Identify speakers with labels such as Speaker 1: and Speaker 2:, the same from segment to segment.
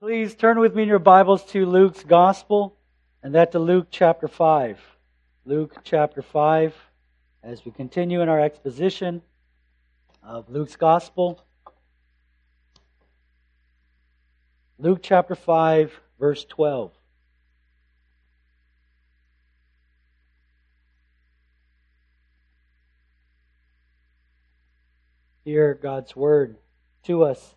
Speaker 1: Please turn with me in your Bibles to Luke's Gospel, and that to Luke chapter 5. Luke chapter 5, as we continue in our exposition of Luke's Gospel. Luke chapter 5, verse 12. Hear God's word to us.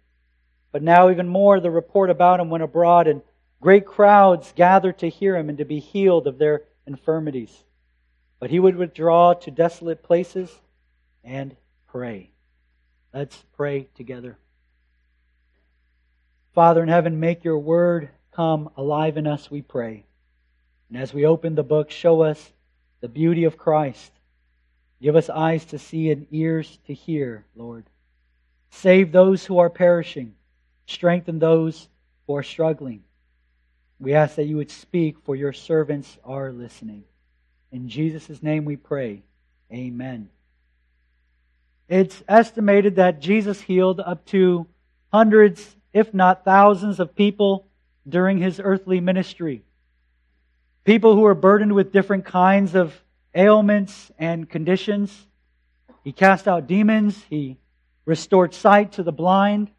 Speaker 1: But now, even more, the report about him went abroad, and great crowds gathered to hear him and to be healed of their infirmities. But he would withdraw to desolate places and pray. Let's pray together. Father in heaven, make your word come alive in us, we pray. And as we open the book, show us the beauty of Christ. Give us eyes to see and ears to hear, Lord. Save those who are perishing Strengthen those who are struggling. We ask that you would speak, for your servants are listening. In Jesus' name we pray. Amen. It's estimated that Jesus healed up to hundreds, if not thousands, of people during his earthly ministry. People who were burdened with different kinds of ailments and conditions. He cast out demons. He restored sight to the blind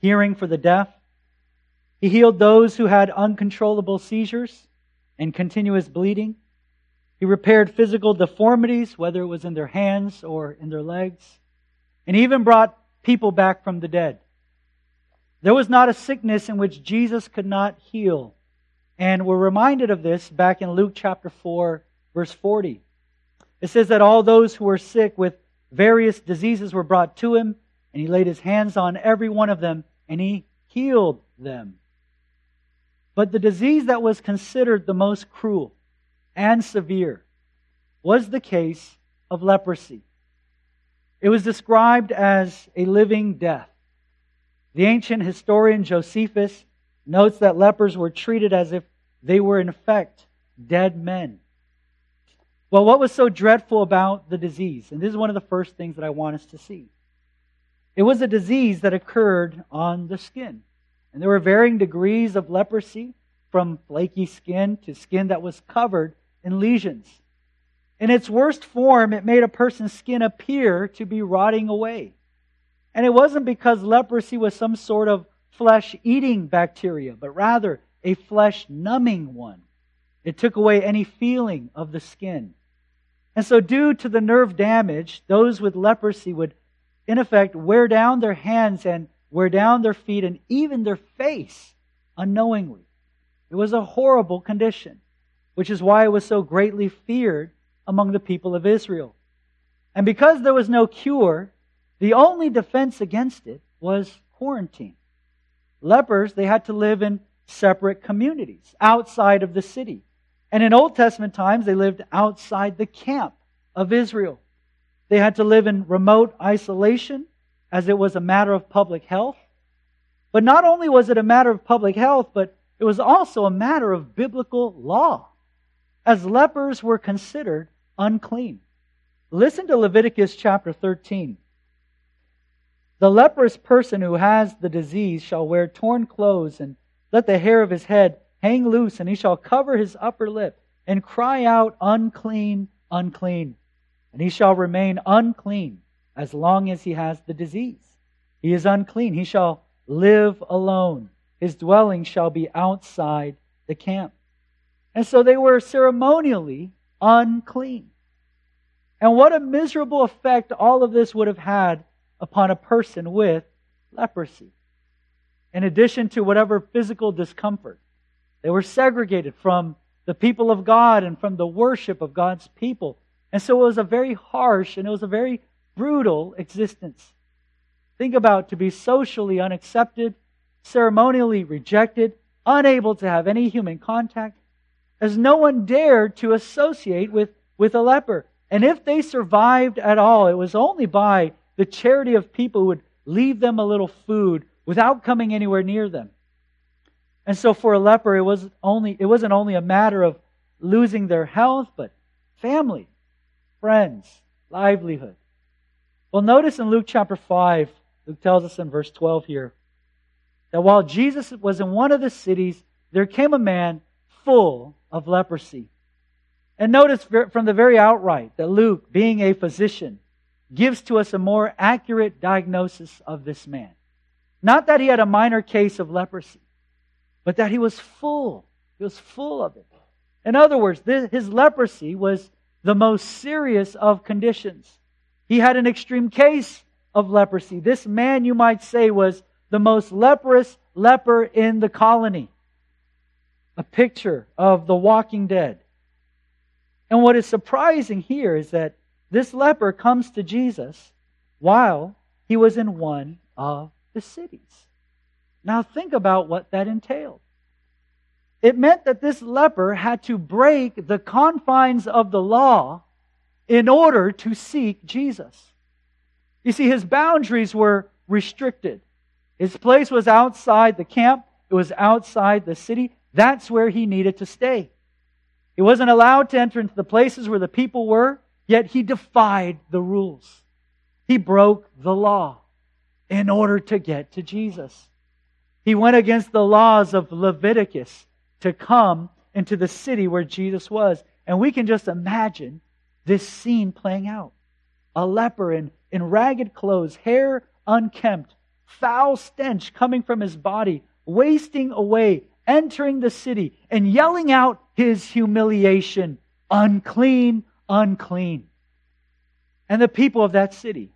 Speaker 1: hearing for the deaf. He healed those who had uncontrollable seizures and continuous bleeding. He repaired physical deformities, whether it was in their hands or in their legs. And even brought people back from the dead. There was not a sickness in which Jesus could not heal. And we're reminded of this back in Luke chapter 4, verse 40. It says that all those who were sick with various diseases were brought to him, and he laid his hands on every one of them and he healed them. But the disease that was considered the most cruel and severe was the case of leprosy. It was described as a living death. The ancient historian Josephus notes that lepers were treated as if they were, in effect, dead men. Well, what was so dreadful about the disease? And this is one of the first things that I want us to see. It was a disease that occurred on the skin. And there were varying degrees of leprosy, from flaky skin to skin that was covered in lesions. In its worst form, it made a person's skin appear to be rotting away. And it wasn't because leprosy was some sort of flesh eating bacteria, but rather a flesh numbing one. It took away any feeling of the skin. And so, due to the nerve damage, those with leprosy would in effect, wear down their hands and wear down their feet and even their face unknowingly. It was a horrible condition, which is why it was so greatly feared among the people of Israel. And because there was no cure, the only defense against it was quarantine. Lepers, they had to live in separate communities outside of the city. And in Old Testament times, they lived outside the camp of Israel. They had to live in remote isolation as it was a matter of public health. But not only was it a matter of public health, but it was also a matter of biblical law, as lepers were considered unclean. Listen to Leviticus chapter 13. The leprous person who has the disease shall wear torn clothes and let the hair of his head hang loose, and he shall cover his upper lip and cry out, Unclean, unclean and he shall remain unclean as long as he has the disease. He is unclean. He shall live alone. His dwelling shall be outside the camp. And so they were ceremonially unclean. And what a miserable effect all of this would have had upon a person with leprosy. In addition to whatever physical discomfort, they were segregated from the people of God and from the worship of God's people. And so it was a very harsh and it was a very brutal existence. Think about to be socially unaccepted, ceremonially rejected, unable to have any human contact, as no one dared to associate with, with a leper. And if they survived at all, it was only by the charity of people who would leave them a little food without coming anywhere near them. And so for a leper, it was only, it wasn't only a matter of losing their health, but family, friends, livelihood. Well, notice in Luke chapter 5, Luke tells us in verse 12 here, that while Jesus was in one of the cities, there came a man full of leprosy. And notice from the very outright that Luke, being a physician, gives to us a more accurate diagnosis of this man. Not that he had a minor case of leprosy, but that he was full. He was full of it. In other words, his leprosy was the most serious of conditions. He had an extreme case of leprosy. This man, you might say, was the most leprous leper in the colony. A picture of the walking dead. And what is surprising here is that this leper comes to Jesus while he was in one of the cities. Now think about what that entailed. It meant that this leper had to break the confines of the law in order to seek Jesus. You see, his boundaries were restricted. His place was outside the camp, it was outside the city. That's where he needed to stay. He wasn't allowed to enter into the places where the people were, yet he defied the rules. He broke the law in order to get to Jesus. He went against the laws of Leviticus to come into the city where Jesus was. And we can just imagine this scene playing out. A leper in, in ragged clothes, hair unkempt, foul stench coming from his body, wasting away, entering the city, and yelling out his humiliation unclean, unclean. And the people of that city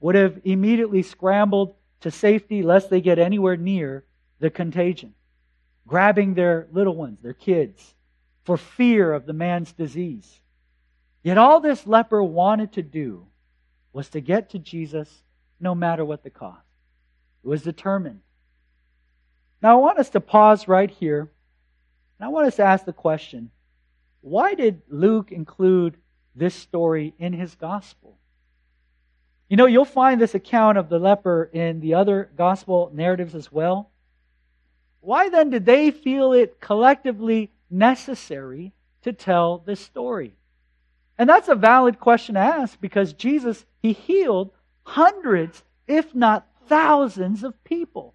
Speaker 1: would have immediately scrambled to safety lest they get anywhere near the contagion, grabbing their little ones, their kids, for fear of the man's disease. Yet all this leper wanted to do was to get to Jesus no matter what the cost. It was determined. Now, I want us to pause right here, and I want us to ask the question why did Luke include this story in his gospel? You know, you'll find this account of the leper in the other gospel narratives as well. Why then did they feel it collectively necessary to tell this story? And that's a valid question to ask because Jesus, he healed hundreds, if not thousands of people.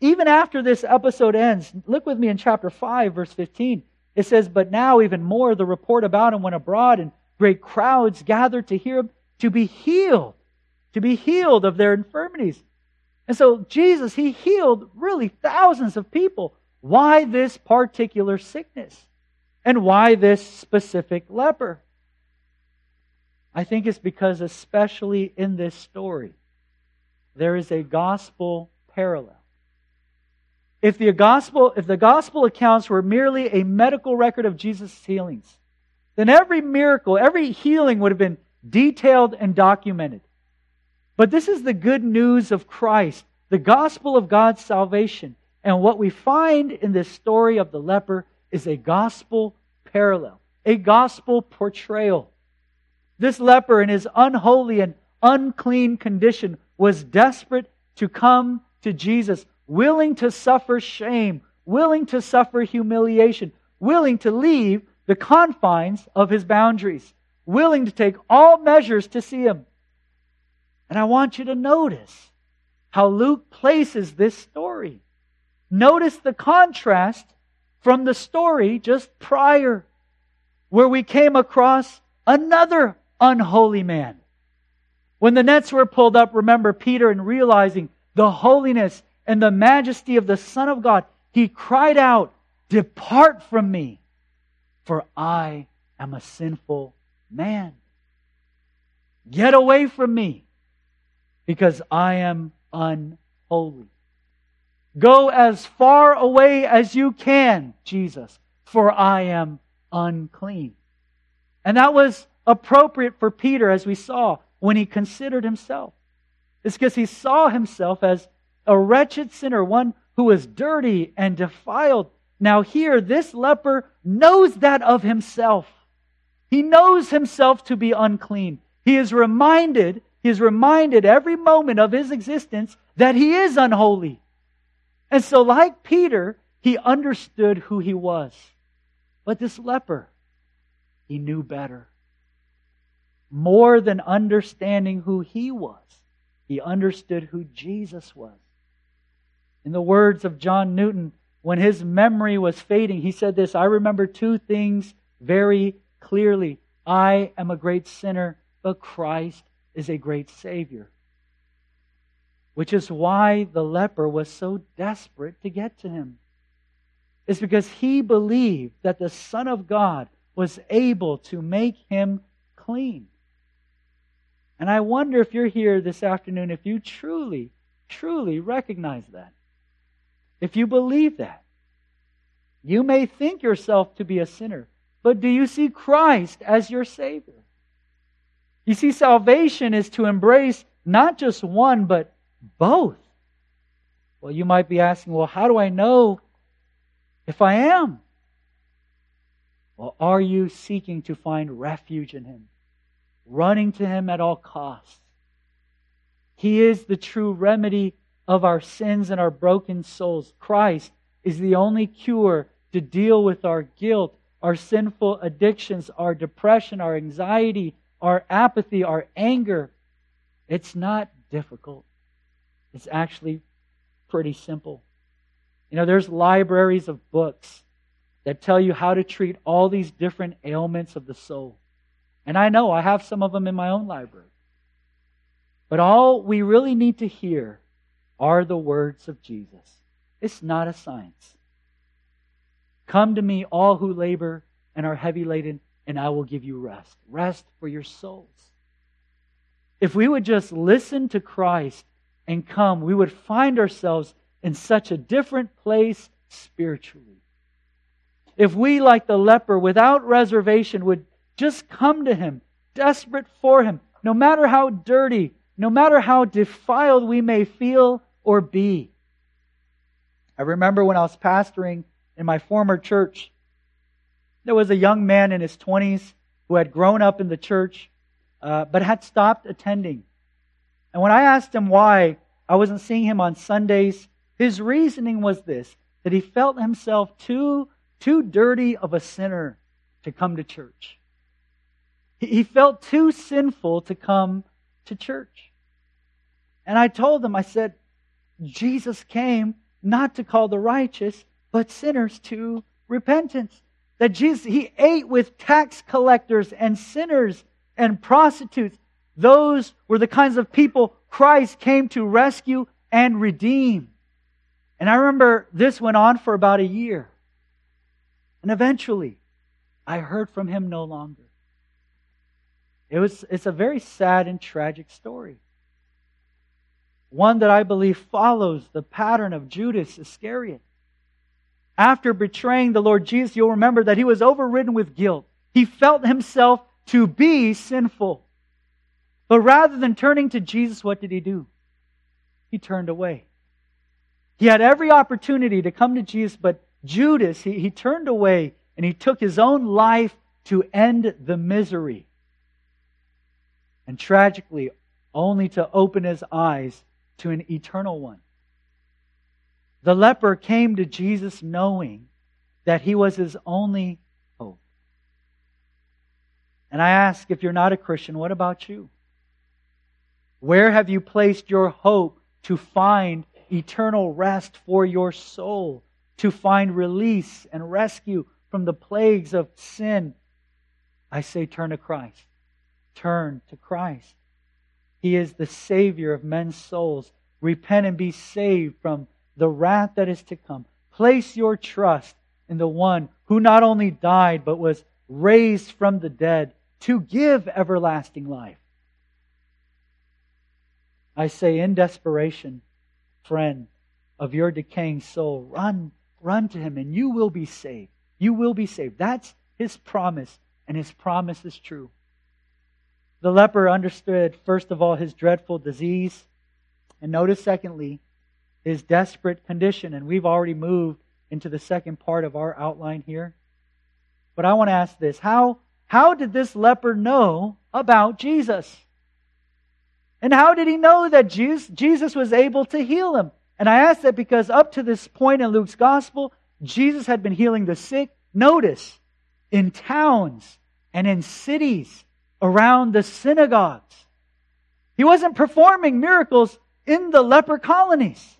Speaker 1: Even after this episode ends, look with me in chapter 5, verse 15. It says, But now even more the report about him went abroad, and great crowds gathered to hear him to be healed, to be healed of their infirmities. And so Jesus, he healed really thousands of people. Why this particular sickness? And why this specific leper? I think it's because, especially in this story, there is a gospel parallel. If the gospel, if the gospel accounts were merely a medical record of Jesus' healings, then every miracle, every healing would have been detailed and documented. But this is the good news of Christ, the gospel of God's salvation. And what we find in this story of the leper is a gospel parallel, a gospel portrayal. This leper, in his unholy and unclean condition, was desperate to come to Jesus, willing to suffer shame, willing to suffer humiliation, willing to leave the confines of his boundaries, willing to take all measures to see him. And I want you to notice how Luke places this story. Notice the contrast from the story just prior, where we came across another unholy man when the nets were pulled up, remember Peter, and realizing the holiness and the majesty of the Son of God, he cried out, Depart from me, for I am a sinful man. Get away from me, because I am unholy. Go as far away as you can, Jesus, for I am unclean. And that was appropriate for Peter, as we saw when he considered himself. It's because he saw himself as a wretched sinner, one who was dirty and defiled. Now, here, this leper knows that of himself. He knows himself to be unclean. He is reminded, is reminded every moment of his existence that he is unholy. And so, like Peter, he understood who he was. But this leper, he knew better. More than understanding who he was, he understood who Jesus was. In the words of John Newton, when his memory was fading, he said this I remember two things very clearly. I am a great sinner, but Christ is a great Savior. Which is why the leper was so desperate to get to him. It's because he believed that the Son of God was able to make him clean. And I wonder if you're here this afternoon, if you truly, truly recognize that. If you believe that. You may think yourself to be a sinner, but do you see Christ as your Savior? You see, salvation is to embrace not just one, but both. Well, you might be asking, well, how do I know if I am? Well, are you seeking to find refuge in Him? Running to Him at all costs? He is the true remedy of our sins and our broken souls. Christ is the only cure to deal with our guilt, our sinful addictions, our depression, our anxiety, our apathy, our anger. It's not difficult. It's actually pretty simple. You know, there's libraries of books that tell you how to treat all these different ailments of the soul. And I know I have some of them in my own library. But all we really need to hear are the words of Jesus. It's not a science. Come to me, all who labor and are heavy laden, and I will give you rest. Rest for your souls. If we would just listen to Christ and come, we would find ourselves in such a different place spiritually. If we, like the leper, without reservation, would just come to Him, desperate for Him, no matter how dirty, no matter how defiled we may feel or be. I remember when I was pastoring in my former church, there was a young man in his 20s who had grown up in the church uh, but had stopped attending. And when I asked him why I wasn't seeing him on Sundays, his reasoning was this that he felt himself too, too dirty of a sinner to come to church. He felt too sinful to come to church. And I told him, I said, Jesus came not to call the righteous, but sinners to repentance. That Jesus, he ate with tax collectors and sinners and prostitutes. Those were the kinds of people Christ came to rescue and redeem. And I remember this went on for about a year. And eventually, I heard from him no longer. It was, it's a very sad and tragic story one that I believe follows the pattern of Judas Iscariot. After betraying the Lord Jesus, you'll remember that he was overridden with guilt. He felt himself to be sinful. But rather than turning to Jesus, what did he do? He turned away. He had every opportunity to come to Jesus, but Judas, he, he turned away and he took his own life to end the misery. And tragically, only to open his eyes to an eternal one. The leper came to Jesus knowing that he was his only hope. And I ask if you're not a Christian, what about you? Where have you placed your hope to find eternal rest for your soul, to find release and rescue from the plagues of sin? I say, turn to Christ. Turn to Christ. He is the Savior of men's souls. Repent and be saved from the wrath that is to come. Place your trust in the one who not only died, but was raised from the dead to give everlasting life. I say, in desperation, friend of your decaying soul, run, run to him, and you will be saved. You will be saved. That's his promise, and his promise is true. The leper understood, first of all, his dreadful disease. And notice, secondly, his desperate condition. And we've already moved into the second part of our outline here. But I want to ask this how, how did this leper know about Jesus? And how did he know that Jesus was able to heal him? And I ask that because up to this point in Luke's gospel, Jesus had been healing the sick. Notice, in towns and in cities around the synagogues. He wasn't performing miracles in the leper colonies.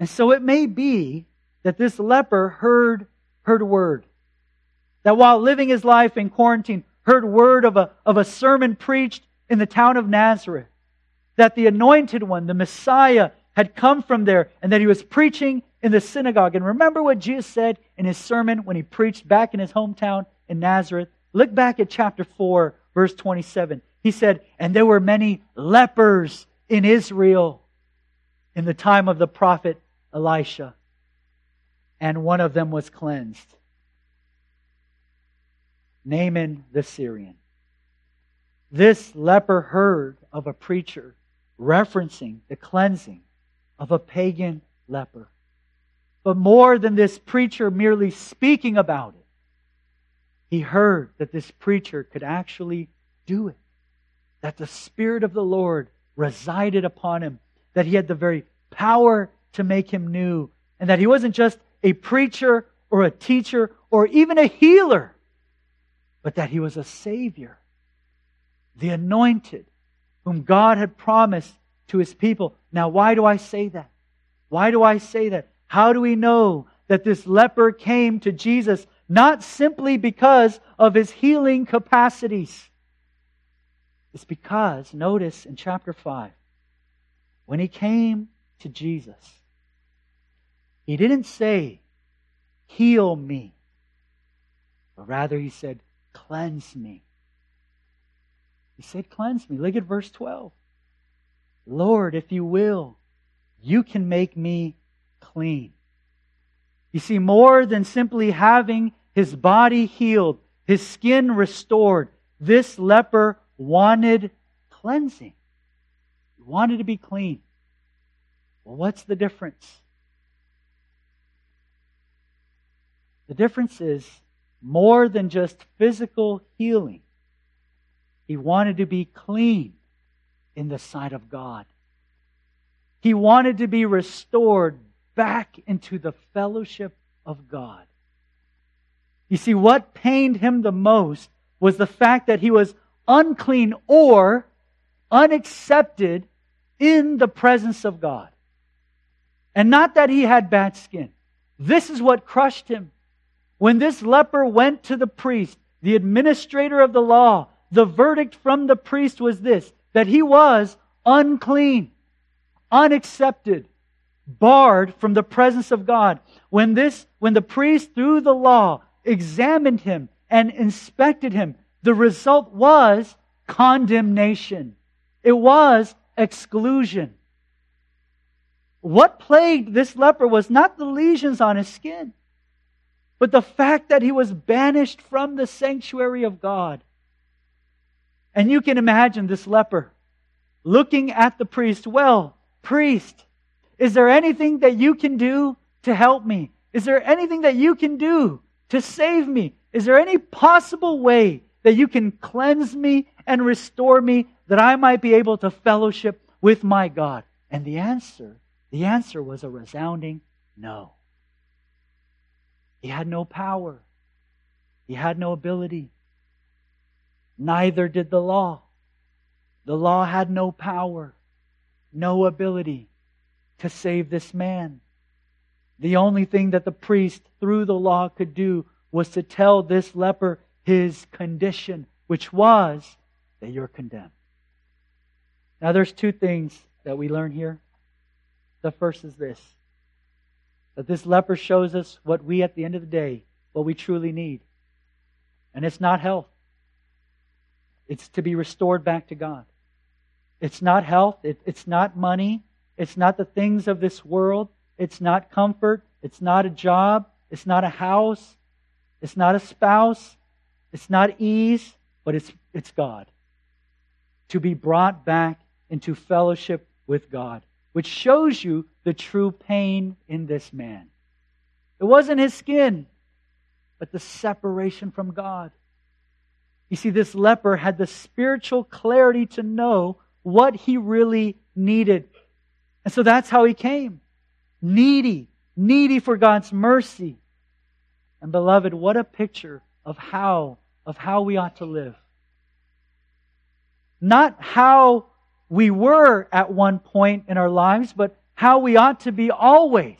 Speaker 1: And so it may be that this leper heard, heard word. That while living his life in quarantine, heard word of a, of a sermon preached in the town of Nazareth. That the anointed one, the Messiah, had come from there and that he was preaching in the synagogue. And remember what Jesus said in his sermon when he preached back in his hometown in Nazareth? Look back at chapter 4, verse 27. He said, And there were many lepers in Israel in the time of the prophet Elisha, and one of them was cleansed. Naaman the Syrian. This leper heard of a preacher referencing the cleansing of a pagan leper. But more than this preacher merely speaking about it, he heard that this preacher could actually do it. That the Spirit of the Lord resided upon him. That he had the very power to make him new. And that he wasn't just a preacher or a teacher or even a healer, but that he was a Savior, the anointed, whom God had promised to his people. Now, why do I say that? Why do I say that? How do we know that this leper came to Jesus not simply because of his healing capacities? It's because, notice in chapter 5, when he came to Jesus, he didn't say, Heal me. But rather, he said, Cleanse me. He said, Cleanse me. Look at verse 12. Lord, if you will, you can make me clean. You see, more than simply having his body healed, his skin restored, this leper wanted cleansing. He wanted to be clean. Well, what's the difference? The difference is more than just physical healing. He wanted to be clean in the sight of God. He wanted to be restored back into the fellowship of God. You see, what pained him the most was the fact that he was unclean or unaccepted in the presence of God. And not that he had bad skin. This is what crushed him. When this leper went to the priest, the administrator of the law, the verdict from the priest was this that he was unclean, unaccepted, barred from the presence of God. When this, when the priest through the law examined him and inspected him, the result was condemnation. It was exclusion. What plagued this leper was not the lesions on his skin but the fact that he was banished from the sanctuary of God. And you can imagine this leper looking at the priest. Well, priest, is there anything that you can do to help me? Is there anything that you can do to save me? Is there any possible way that you can cleanse me and restore me that I might be able to fellowship with my God? And the answer, the answer was a resounding no. He had no power. He had no ability. Neither did the law. The law had no power, no ability to save this man. The only thing that the priest, through the law, could do was to tell this leper his condition, which was that you're condemned. Now, there's two things that we learn here. The first is this that this leper shows us what we, at the end of the day, what we truly need. And it's not health. It's to be restored back to God. It's not health. It, it's not money. It's not the things of this world. It's not comfort. It's not a job. It's not a house. It's not a spouse. It's not ease, but it's, it's God. To be brought back into fellowship with God. Which shows you the true pain in this man. It wasn't his skin, but the separation from God. You see, this leper had the spiritual clarity to know what he really needed. And so that's how he came. Needy, needy for God's mercy. And beloved, what a picture of how, of how we ought to live. Not how we were at one point in our lives, but how we ought to be always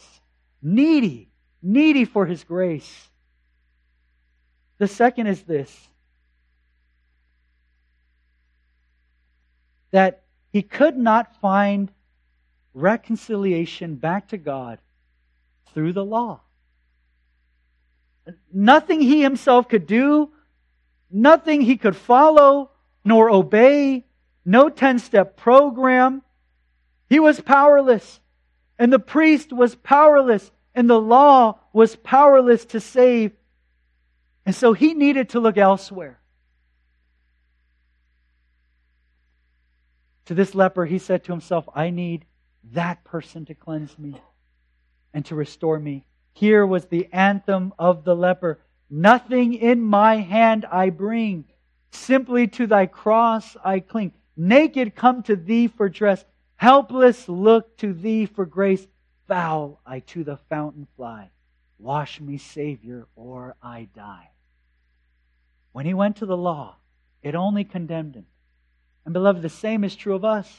Speaker 1: needy, needy for His grace. The second is this that he could not find reconciliation back to God through the law. Nothing he himself could do, nothing he could follow nor obey, no 10 step program. He was powerless. And the priest was powerless. And the law was powerless to save. And so he needed to look elsewhere. To this leper, he said to himself, I need that person to cleanse me and to restore me. Here was the anthem of the leper Nothing in my hand I bring, simply to thy cross I cling. Naked come to thee for dress, helpless look to thee for grace. Foul I to the fountain fly. Wash me, Savior, or I die. When he went to the law, it only condemned him. And beloved, the same is true of us.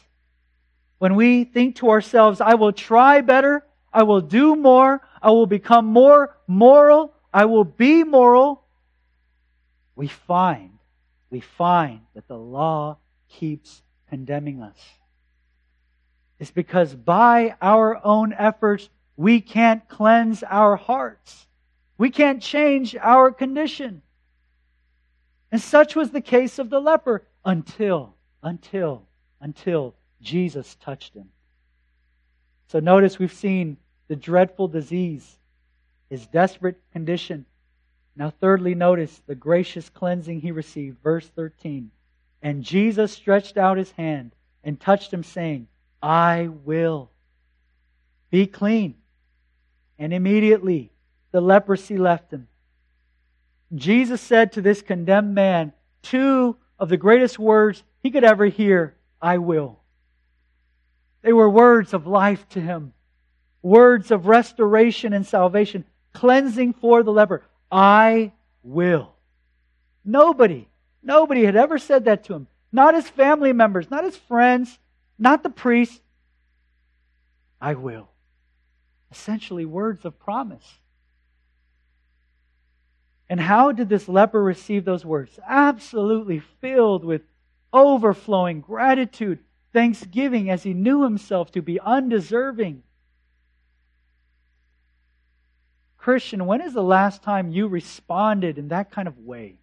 Speaker 1: When we think to ourselves, I will try better, I will do more. I will become more moral. I will be moral. We find, we find that the law keeps condemning us. It's because by our own efforts, we can't cleanse our hearts. We can't change our condition. And such was the case of the leper until, until, until Jesus touched him. So notice we've seen the dreadful disease, his desperate condition. Now, thirdly, notice the gracious cleansing he received. Verse 13. And Jesus stretched out his hand and touched him, saying, I will. Be clean. And immediately the leprosy left him. Jesus said to this condemned man two of the greatest words he could ever hear I will. They were words of life to him, words of restoration and salvation, cleansing for the leper. I will. Nobody, nobody had ever said that to him. Not his family members, not his friends, not the priest. I will. Essentially, words of promise. And how did this leper receive those words? Absolutely filled with overflowing gratitude thanksgiving as he knew himself to be undeserving. Christian, when is the last time you responded in that kind of way?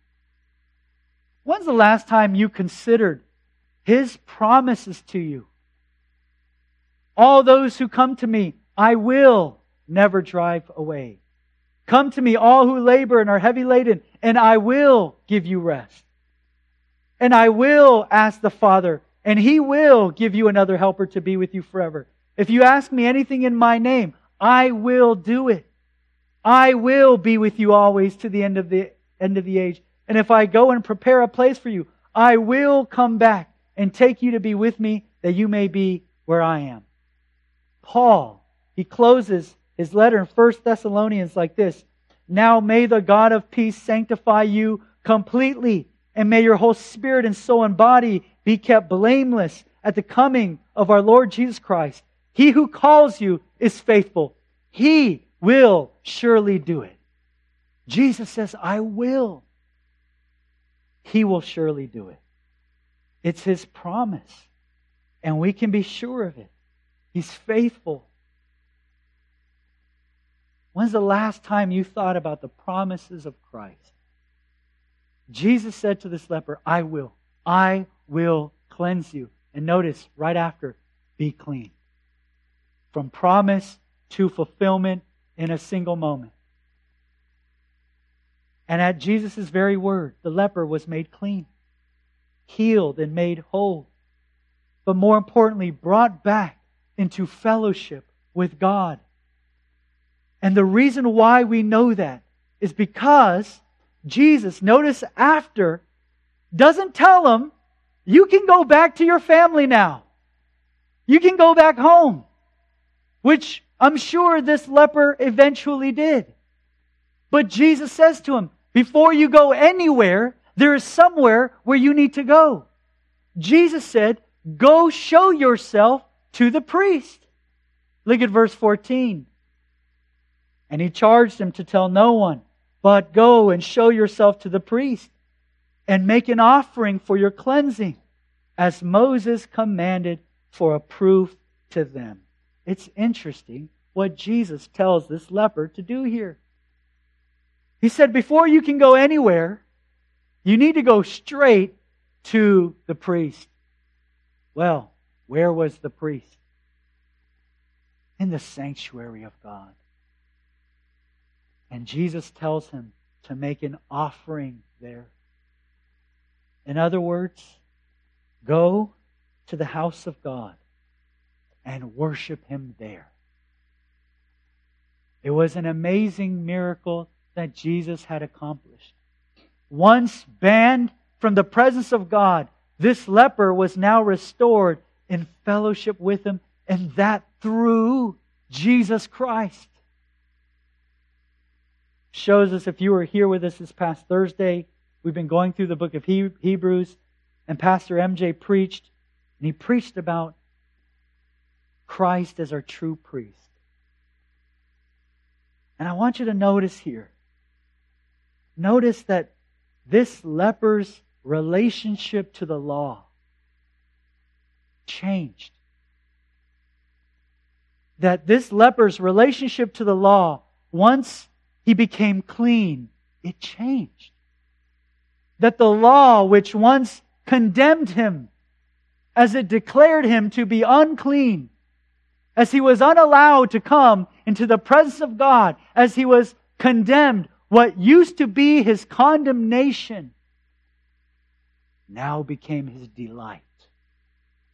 Speaker 1: When's the last time you considered his promises to you? All those who come to me, I will never drive away. Come to me, all who labor and are heavy laden, and I will give you rest. And I will ask the Father, and he will give you another helper to be with you forever. If you ask me anything in my name, I will do it. I will be with you always to the end of the end of the age. And if I go and prepare a place for you, I will come back and take you to be with me that you may be where I am. Paul, he closes his letter in 1 Thessalonians like this. Now may the God of peace sanctify you completely, and may your whole spirit and soul and body be kept blameless at the coming of our Lord Jesus Christ. He who calls you is faithful. He will surely do it. Jesus says, I will. He will surely do it. It's His promise. And we can be sure of it. He's faithful. When's the last time you thought about the promises of Christ? Jesus said to this leper, I will. I will cleanse you. And notice right after, be clean. From promise to fulfillment in a single moment. And at Jesus' very word, the leper was made clean, healed, and made whole. But more importantly, brought back into fellowship with God. And the reason why we know that is because Jesus, notice after, doesn't tell him, you can go back to your family now. You can go back home. Which I'm sure this leper eventually did. But Jesus says to him, before you go anywhere, there is somewhere where you need to go. Jesus said, go show yourself to the priest. Look at verse 14. And he charged him to tell no one, but go and show yourself to the priest and make an offering for your cleansing, as Moses commanded for a proof to them. It's interesting what Jesus tells this leper to do here. He said, Before you can go anywhere, you need to go straight to the priest. Well, where was the priest? In the sanctuary of God. And Jesus tells him to make an offering there. In other words, go to the house of God and worship Him there. It was an amazing miracle that Jesus had accomplished. Once banned from the presence of God, this leper was now restored in fellowship with Him, and that through Jesus Christ. Shows us, if you were here with us this past Thursday, we've been going through the book of Hebrews, and Pastor MJ preached, and he preached about Christ as our true priest. And I want you to notice here notice that this leper's relationship to the law changed. That this leper's relationship to the law, once he became clean, it changed. That the law, which once condemned him, as it declared him to be unclean, as he was unallowed to come into the presence of God, as he was condemned, what used to be his condemnation now became his delight.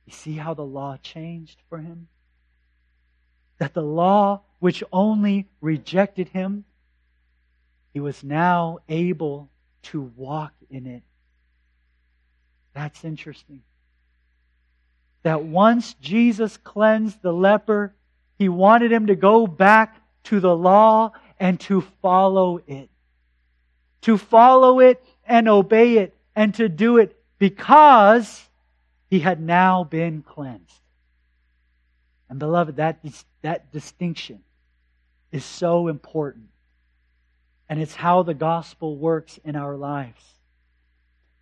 Speaker 1: You see how the law changed for him? That the law, which only rejected him, he was now able to walk in it. That's interesting that once Jesus cleansed the leper, he wanted him to go back to the law and to follow it. To follow it and obey it and to do it because he had now been cleansed. And beloved, that, that distinction is so important. And it's how the gospel works in our lives.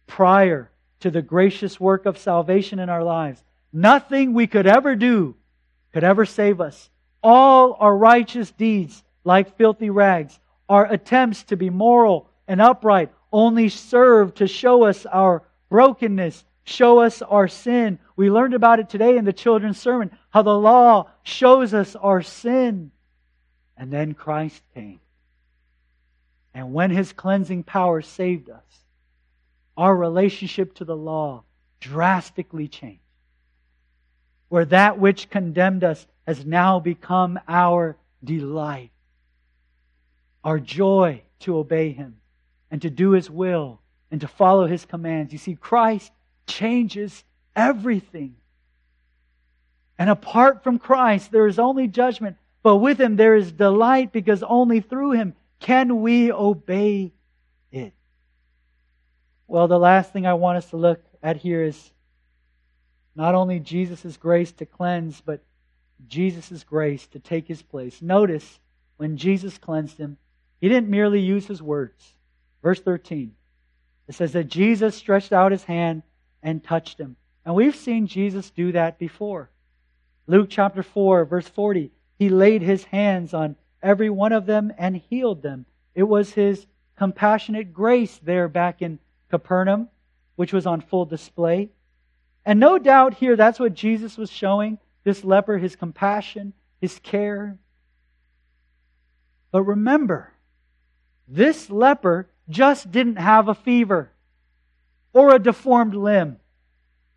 Speaker 1: Prior to the gracious work of salvation in our lives, Nothing we could ever do could ever save us. All our righteous deeds, like filthy rags, our attempts to be moral and upright, only serve to show us our brokenness, show us our sin. We learned about it today in the children's sermon, how the law shows us our sin. And then Christ came. And when his cleansing power saved us, our relationship to the law drastically changed where that which condemned us has now become our delight, our joy to obey Him and to do His will and to follow His commands. You see, Christ changes everything. And apart from Christ, there is only judgment, but with Him there is delight because only through Him can we obey it. Well, the last thing I want us to look at here is not only Jesus' grace to cleanse, but Jesus' grace to take his place. Notice when Jesus cleansed him, he didn't merely use his words. Verse 13, it says that Jesus stretched out his hand and touched him. And we've seen Jesus do that before. Luke chapter 4, verse 40, he laid his hands on every one of them and healed them. It was his compassionate grace there back in Capernaum, which was on full display. And no doubt here that's what Jesus was showing this leper his compassion, his care. But remember, this leper just didn't have a fever or a deformed limb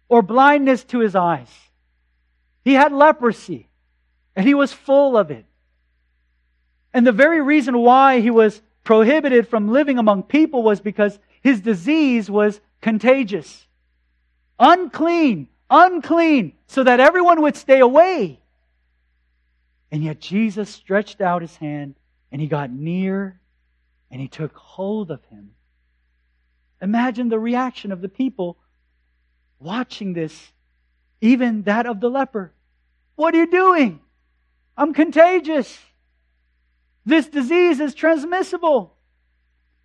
Speaker 1: or blindness to his eyes. He had leprosy. And he was full of it. And the very reason why he was prohibited from living among people was because his disease was contagious. Unclean, unclean, so that everyone would stay away. And yet Jesus stretched out his hand and he got near and he took hold of him. Imagine the reaction of the people watching this, even that of the leper. What are you doing? I'm contagious. This disease is transmissible.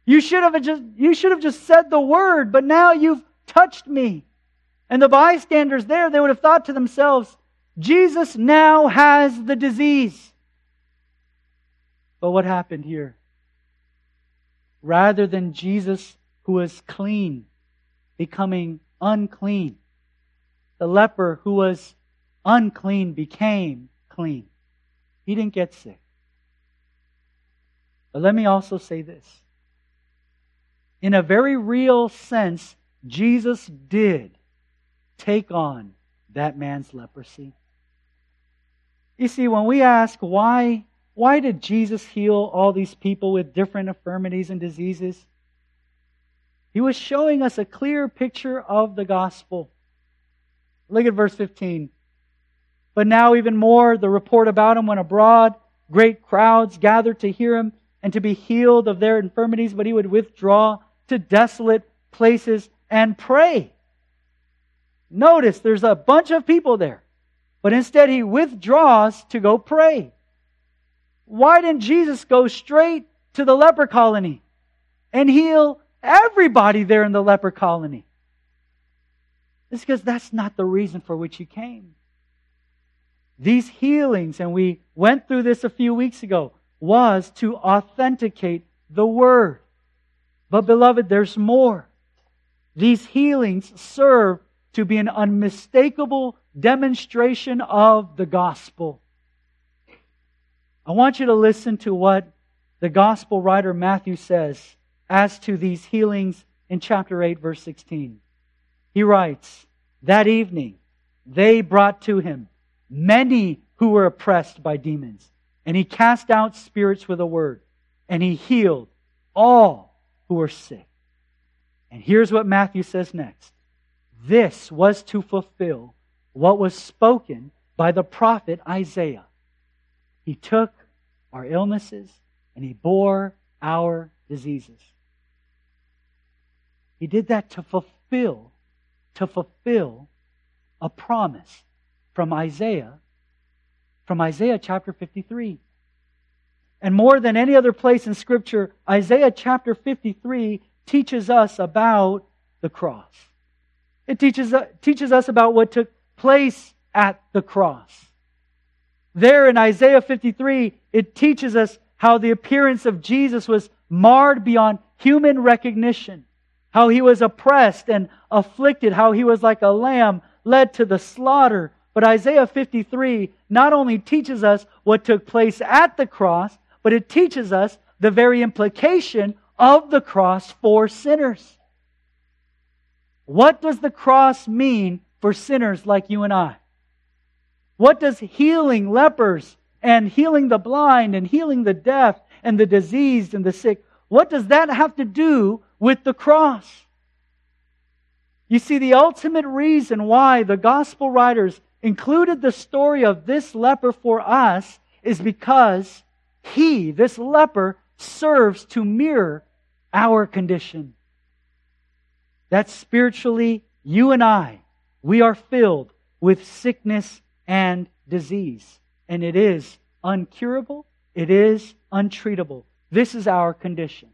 Speaker 1: You should have just, you should have just said the word, but now you've touched me. And the bystanders there, they would have thought to themselves, Jesus now has the disease. But what happened here? Rather than Jesus, who was clean, becoming unclean, the leper who was unclean became clean. He didn't get sick. But let me also say this. In a very real sense, Jesus did take on that man's leprosy. You see, when we ask why, why did Jesus heal all these people with different infirmities and diseases? He was showing us a clear picture of the gospel. Look at verse 15. But now, even more, the report about him went abroad. Great crowds gathered to hear him and to be healed of their infirmities, but he would withdraw to desolate places and pray. Notice there's a bunch of people there, but instead he withdraws to go pray. Why didn't Jesus go straight to the leper colony and heal everybody there in the leper colony? It's because that's not the reason for which he came. These healings, and we went through this a few weeks ago, was to authenticate the word. But beloved, there's more. These healings serve to be an unmistakable demonstration of the gospel. I want you to listen to what the gospel writer Matthew says as to these healings in chapter 8, verse 16. He writes, That evening they brought to him many who were oppressed by demons. And he cast out spirits with a word, and he healed all who were sick. And here's what Matthew says next this was to fulfill what was spoken by the prophet Isaiah. He took our illnesses and he bore our diseases. He did that to fulfill, to fulfill a promise from Isaiah, from Isaiah chapter 53. And more than any other place in Scripture, Isaiah chapter 53 teaches us about the cross. It teaches, teaches us about what took place at the cross. There in Isaiah 53, it teaches us how the appearance of Jesus was marred beyond human recognition, how he was oppressed and afflicted, how he was like a lamb led to the slaughter, but Isaiah 53 not only teaches us what took place at the cross, but it teaches us the very implication of the cross for sinners. What does the cross mean for sinners like you and I? What does healing lepers and healing the blind and healing the deaf and the diseased and the sick, what does that have to do with the cross? You see, the ultimate reason why the gospel writers included the story of this leper for us is because he, this leper, serves to mirror our condition. That spiritually, you and I, we are filled with sickness and disease. And it is uncurable, it is untreatable. This is our condition.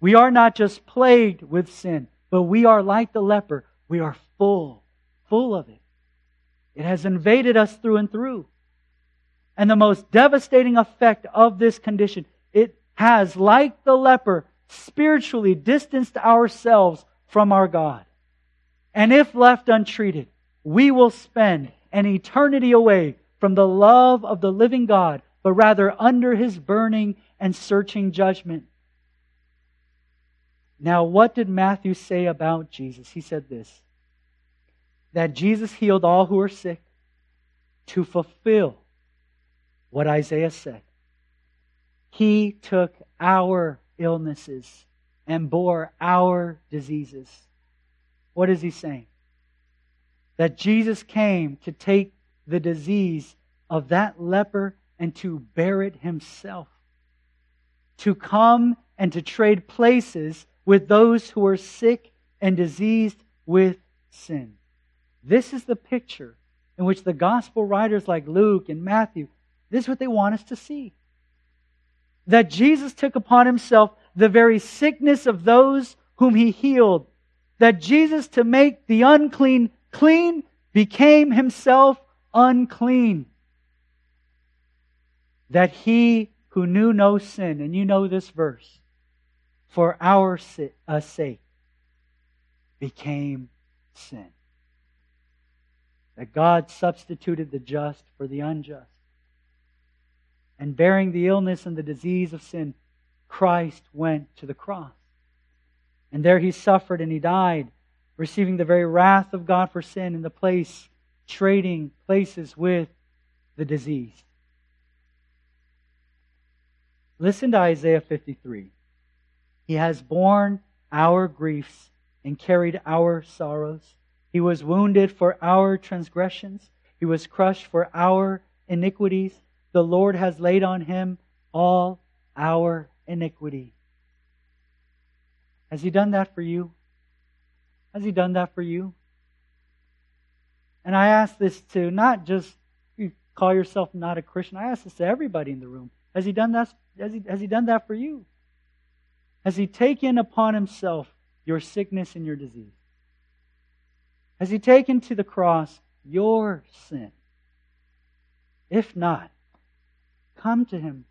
Speaker 1: We are not just plagued with sin, but we are like the leper. We are full, full of it. It has invaded us through and through. And the most devastating effect of this condition, it has, like the leper, spiritually distanced ourselves from our God. And if left untreated, we will spend an eternity away from the love of the living God, but rather under his burning and searching judgment. Now, what did Matthew say about Jesus? He said this that Jesus healed all who were sick to fulfill what Isaiah said. He took our illnesses and bore our diseases. What is he saying? That Jesus came to take the disease of that leper and to bear it himself. To come and to trade places with those who are sick and diseased with sin. This is the picture in which the gospel writers like Luke and Matthew, this is what they want us to see. That Jesus took upon himself the very sickness of those whom he healed. That Jesus, to make the unclean clean, became himself unclean. That he who knew no sin, and you know this verse, for our uh, sake, became sin. That God substituted the just for the unjust. And bearing the illness and the disease of sin, Christ went to the cross. And there he suffered and he died, receiving the very wrath of God for sin in the place, trading places with the diseased. Listen to Isaiah 53. He has borne our griefs and carried our sorrows. He was wounded for our transgressions. He was crushed for our iniquities. The Lord has laid on him all our iniquity. Has He done that for you? Has He done that for you? And I ask this to not just you call yourself not a Christian. I ask this to everybody in the room. Has He done that? Has He, has he done that for you? Has He taken upon Himself your sickness and your disease? Has He taken to the cross your sin? If not, come to Him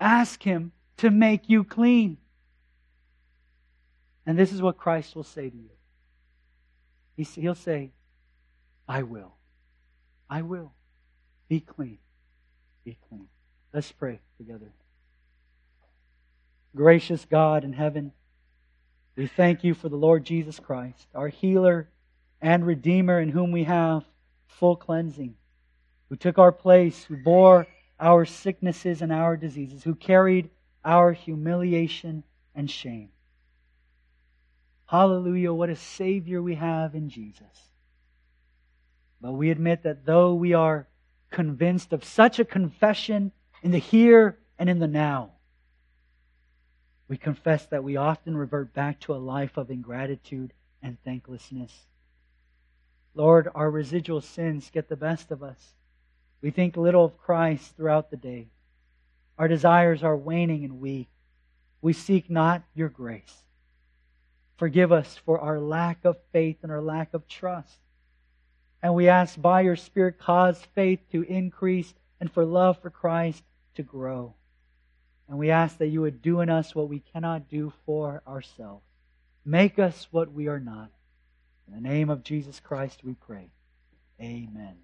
Speaker 1: Ask Him to make you clean. And this is what Christ will say to you. He'll say, I will. I will. Be clean. Be clean. Let's pray together. Gracious God in heaven, we thank you for the Lord Jesus Christ, our healer and redeemer, in whom we have full cleansing, who took our place, who bore our sicknesses and our diseases, who carried our humiliation and shame. Hallelujah, what a Savior we have in Jesus. But we admit that though we are convinced of such a confession in the here and in the now, we confess that we often revert back to a life of ingratitude and thanklessness. Lord, our residual sins get the best of us. We think little of Christ throughout the day. Our desires are waning and weak. We seek not your grace. Forgive us for our lack of faith and our lack of trust. And we ask by your Spirit, cause faith to increase and for love for Christ to grow. And we ask that you would do in us what we cannot do for ourselves. Make us what we are not. In the name of Jesus Christ we pray. Amen.